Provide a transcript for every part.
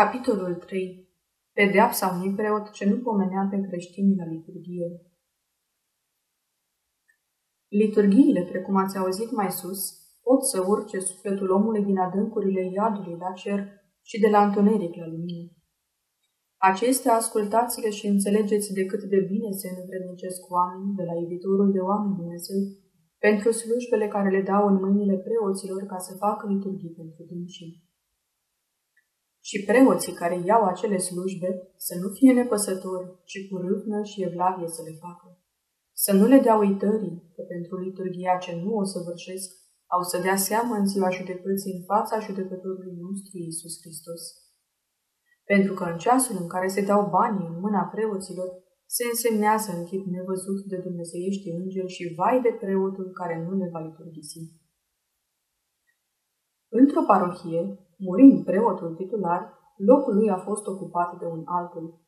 Capitolul 3. Pedeapsa unui preot ce nu pomenea pe creștini la liturghie. Liturghiile, precum ați auzit mai sus, pot să urce sufletul omului din adâncurile iadului la cer și de la întuneric la lumină. Acestea ascultați-le și înțelegeți de cât de bine se învrednicesc oamenii de la iubitorul de oameni Dumnezeu pentru slujbele care le dau în mâinile preoților ca să facă liturghii pentru dânsii și preoții care iau acele slujbe să nu fie nepăsători, ci cu râvnă și evlavie să le facă. Să nu le dea uitării că pentru liturgia ce nu o săvârșesc, au să dea seamă în ziua judecății în fața judecătorului nostru Iisus Hristos. Pentru că în ceasul în care se dau banii în mâna preoților, se însemnează în chip nevăzut de dumnezeiești îngeri și vai de preotul care nu le va liturghisi. Într-o parohie, Murind preotul titular, locul lui a fost ocupat de un altul.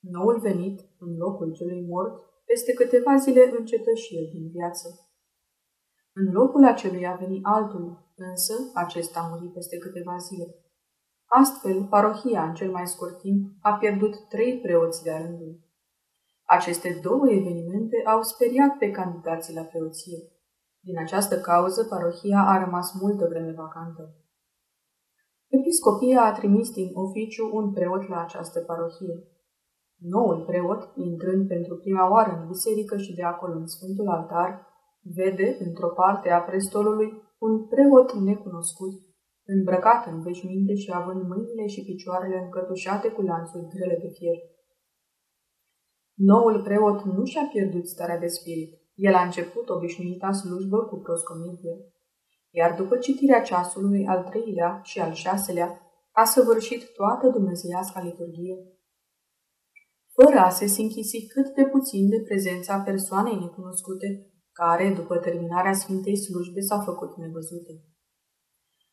Noul venit, în locul celui mort, peste câteva zile încetă și el din viață. În locul acelui a venit altul, însă acesta a murit peste câteva zile. Astfel, parohia, în cel mai scurt timp, a pierdut trei preoți de rândul. Aceste două evenimente au speriat pe candidații la preoție. Din această cauză, parohia a rămas multă vreme vacantă. Episcopia a trimis din oficiu un preot la această parohie. Noul preot, intrând pentru prima oară în biserică și de acolo în Sfântul Altar, vede, într-o parte a prestolului, un preot necunoscut, îmbrăcat în veșminte și având mâinile și picioarele încătușate cu lanțuri grele de fier. Noul preot nu și-a pierdut starea de spirit. El a început obișnuita slujbă cu proscomidie iar după citirea ceasului al treilea și al șaselea, a săvârșit toată dumnezeiasca liturghie. Fără a se sinchisi cât de puțin de prezența persoanei necunoscute, care, după terminarea Sfintei Slujbe, s-a făcut nevăzute.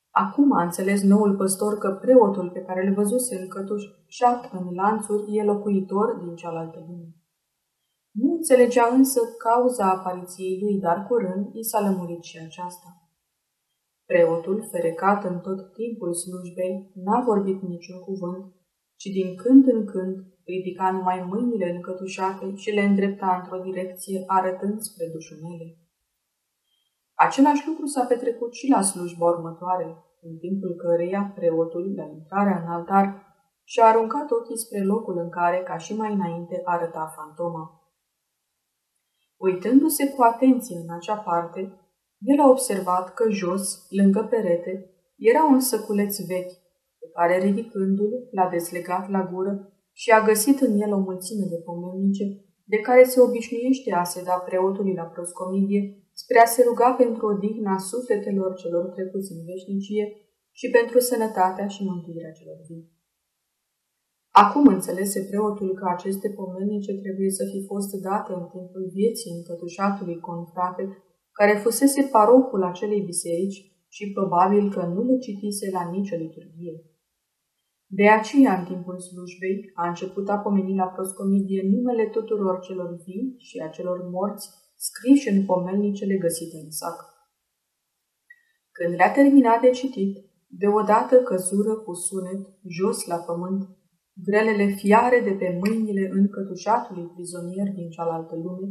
Acum a înțeles noul păstor că preotul pe care îl văzuse încătușat în lanțuri e locuitor din cealaltă lume. Nu înțelegea însă cauza apariției lui, dar curând i s-a lămurit și aceasta. Preotul, ferecat în tot timpul slujbei, n-a vorbit niciun cuvânt, ci din când în când ridica numai mâinile încătușate și le îndrepta într-o direcție, arătând spre dușumele. Același lucru s-a petrecut și la slujba următoare, în timpul căreia preotul, la intrarea în altar, și-a aruncat ochii spre locul în care, ca și mai înainte, arăta fantoma. Uitându-se cu atenție în acea parte, el a observat că jos, lângă perete, era un săculeț vechi, pe care, ridicându-l, l-a deslegat la gură și a găsit în el o mulțime de pomelnice, de care se obișnuiește a se da preotului la proscomidie spre a se ruga pentru odihna sufletelor celor trecuți în veșnicie și pentru sănătatea și mântuirea celor vii. Acum înțelese preotul că aceste pomelnice trebuie să fi fost date în timpul vieții încătușatului confrate care fusese parocul acelei biserici și probabil că nu le citise la nicio liturghie. De aceea, în timpul slujbei, a început a pomeni la proscomidie numele tuturor celor vii și a celor morți, scriși în pomelnicele găsite în sac. Când le-a terminat de citit, deodată căzură cu sunet jos la pământ, grelele fiare de pe mâinile încătușatului prizonier din cealaltă lume,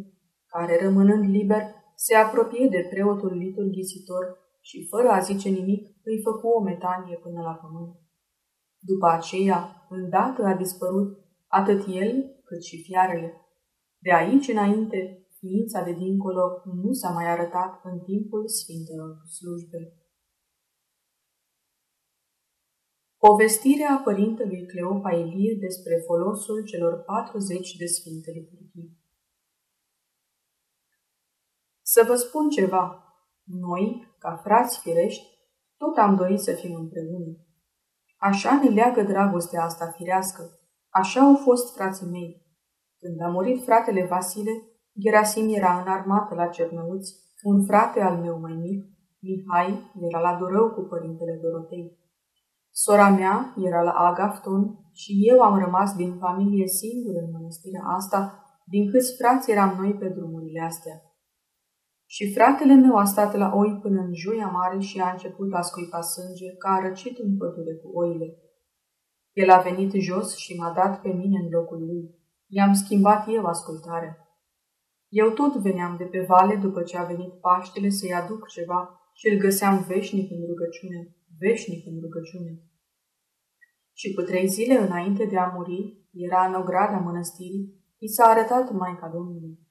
care, rămânând liber, se apropie de preotul liturghisitor și, fără a zice nimic, îi făcu o metanie până la pământ. După aceea, îndată a dispărut atât el cât și fiarele. De aici înainte, ființa de dincolo nu s-a mai arătat în timpul Sfintelor slujbe. Povestirea părintelui Cleopa Ilie despre folosul celor 40 de sfinte liturghii. Să vă spun ceva. Noi, ca frați firești, tot am dorit să fim împreună. Așa ne leagă dragostea asta firească. Așa au fost frații mei. Când a murit fratele Vasile, Gerasim era în armată la Cernăuți, un frate al meu mai mic, Mihai, era la Dorău cu părintele Dorotei. Sora mea era la Agafton și eu am rămas din familie singur în mănăstirea asta, din câți frați eram noi pe drumurile astea. Și fratele meu a stat la oi până în joia mare și a început a scuipa sânge, ca a răcit în pădure cu oile. El a venit jos și m-a dat pe mine în locul lui. I-am schimbat eu ascultarea. Eu tot veneam de pe vale după ce a venit Paștele să-i aduc ceva și îl găseam veșnic în rugăciune, veșnic în rugăciune. Și cu trei zile înainte de a muri, era în ograda mănăstirii, i s-a arătat Maica Domnului.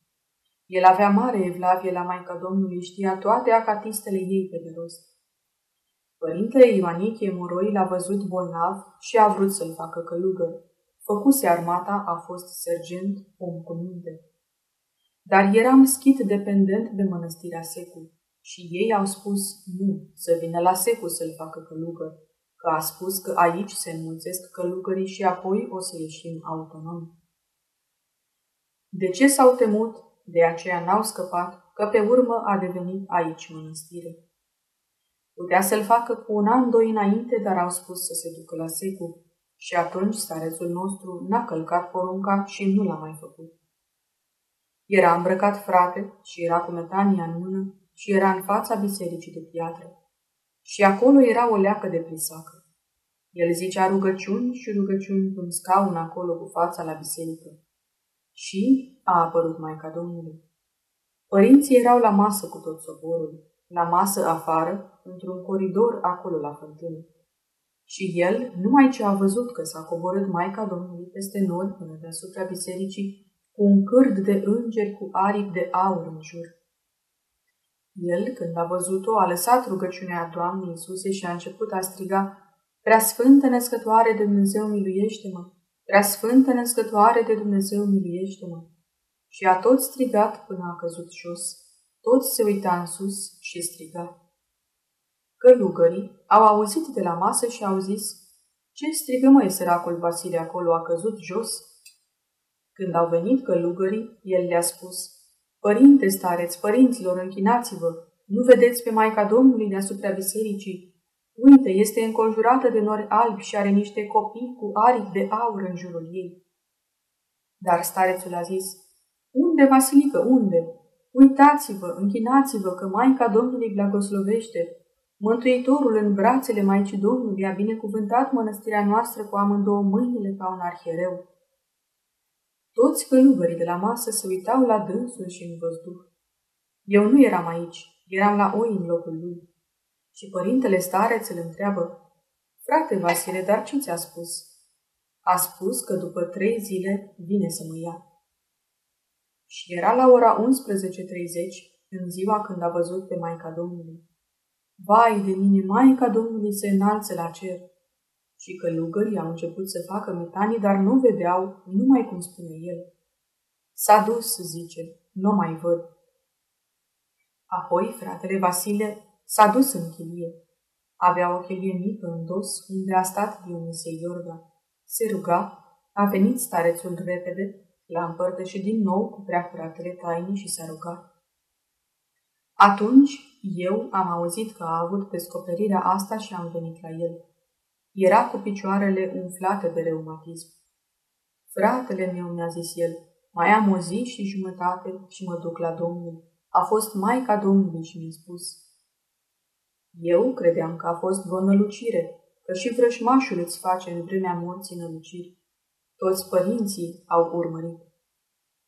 El avea mare evlavie la Maica Domnului, știa toate acatistele ei pe de rost. Părintele Ioanichie Moroi l-a văzut bolnav și a vrut să-l facă călugăr. Făcuse armata, a fost sergent, om cu minte. Dar era schit dependent de mănăstirea Secu și ei au spus nu, să vină la Secu să-l facă călugăr, că a spus că aici se înmulțesc călugării și apoi o să ieșim autonom. De ce s-au temut? De aceea n-au scăpat, că pe urmă a devenit aici mănăstire. Putea să-l facă cu un an, doi înainte, dar au spus să se ducă la Secu. Și atunci starețul nostru n-a călcat porunca și nu l-a mai făcut. Era îmbrăcat frate și era cu metania în mână și era în fața bisericii de piatră. Și acolo era o leacă de prisacă. El zicea rugăciuni și rugăciuni cu un scaun acolo cu fața la biserică. Și a apărut Maica Domnului. Părinții erau la masă cu tot soborul, la masă afară, într-un coridor acolo la fântână. Și el, numai ce a văzut că s-a coborât Maica Domnului peste nori până deasupra bisericii, cu un cârd de îngeri cu aripi de aur în jur. El, când a văzut-o, a lăsat rugăciunea Doamnei Iisuse și a început a striga, Prea Sfântă Născătoare de Dumnezeu, miluiește-mă! Prea Sfântă Născătoare de Dumnezeu, miluiește-mă! Și a tot strigat până a căzut jos. Toți se uita în sus și striga. Călugării au auzit de la masă și au zis, Ce strigă măi săracul Vasile acolo, a căzut jos? Când au venit călugării, el le-a spus, Părinte stareți, părinților, închinați-vă, nu vedeți pe Maica Domnului deasupra bisericii? Uite, este înconjurată de nori albi și are niște copii cu aripi de aur în jurul ei. Dar starețul a zis, Unde, Vasilică, unde? Uitați-vă, închinați-vă că Maica Domnului blagoslovește. Mântuitorul în brațele Maicii Domnului a binecuvântat mănăstirea noastră cu amândouă mâinile ca un arhiereu. Toți călugării de la masă se uitau la dânsul și în văzduh. Eu nu eram aici, eram la oi în locul lui. Și părintele stareț îl întreabă, Frate Vasile, dar ce ți-a spus? A spus că după trei zile vine să mă ia. Și era la ora 11.30, în ziua când a văzut pe Maica Domnului. Vai de mine, Maica Domnului se înalță la cer și călugării au început să facă metanii, dar nu vedeau, numai cum spune el. S-a dus, zice, nu mai văd. Apoi fratele Vasile s-a dus în chilie. Avea o chelie mică în dos, unde a stat Dionisie Iorga. Se ruga, a venit starețul repede, l-a împărtășit din nou cu preacuratele tainii și s-a rugat. Atunci eu am auzit că a avut descoperirea asta și am venit la el. Era cu picioarele umflate de reumatism. Fratele meu, mi-a zis el, mai am o zi și jumătate și mă duc la Domnul. A fost Maica Domnului și mi-a spus. Eu credeam că a fost vreo nălucire, că și vrășmașul îți face în vremea morții năluciri. Toți părinții au urmărit.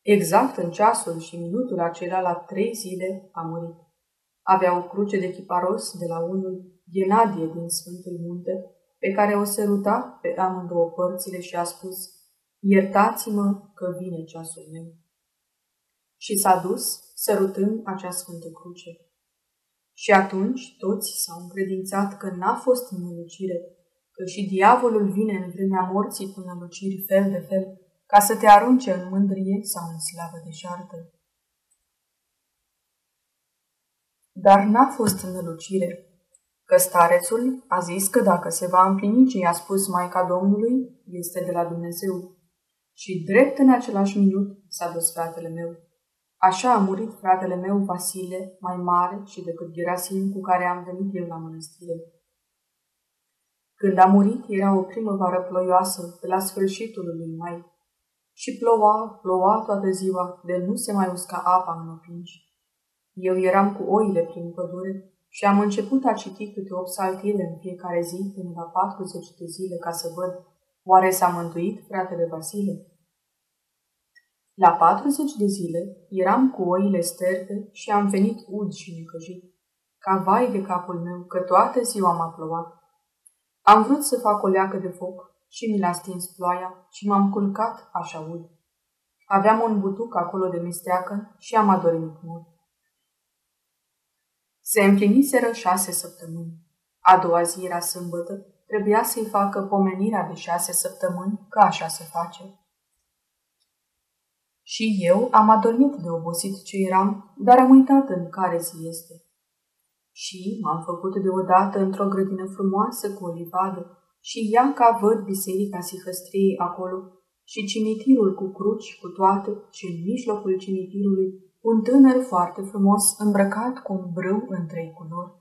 Exact în ceasul și minutul acela, la trei zile, a murit. Avea o cruce de chiparos de la unul, Ghenadie din Sfântul Munte, pe care o săruta pe amândouă părțile și a spus, Iertați-mă că vine ceasul meu. Și s-a dus, sărutând acea sfântă cruce. Și atunci toți s-au încredințat că n-a fost nălucire, că și diavolul vine în vremea morții cu năluciri fel de fel, ca să te arunce în mândrie sau în slavă de șartă. Dar n-a fost nălucire, că starețul a zis că dacă se va împlini ce i-a spus Maica Domnului, este de la Dumnezeu. Și drept în același minut s-a dus fratele meu. Așa a murit fratele meu Vasile, mai mare și decât Gerasim cu care am venit eu la mănăstire. Când a murit, era o primăvară ploioasă, pe la sfârșitul lui mai. Și ploua, ploua toată ziua, de nu se mai usca apa în opinci. Eu eram cu oile prin pădure și am început a citi câte o psaltire în fiecare zi până la 40 de zile ca să văd Oare s-a mântuit fratele Vasile? La 40 de zile eram cu oile sterte și am venit ud și necăjit. Ca vai de capul meu, că toată ziua m-a plouat. Am vrut să fac o leacă de foc și mi l-a stins ploaia și m-am culcat așa ud. Aveam un butuc acolo de misteacă și am adormit mult. Se împliniseră șase săptămâni. A doua zi era sâmbătă, trebuia să-i facă pomenirea de șase săptămâni, că așa se face. Și eu am adormit de obosit ce eram, dar am uitat în care zi este. Și m-am făcut deodată într-o grădină frumoasă cu o livadă și ea ca văd biserica Sihăstriei acolo și cimitirul cu cruci cu toate și în mijlocul cimitirului un tânăr foarte frumos îmbrăcat cu un brâu în trei culori.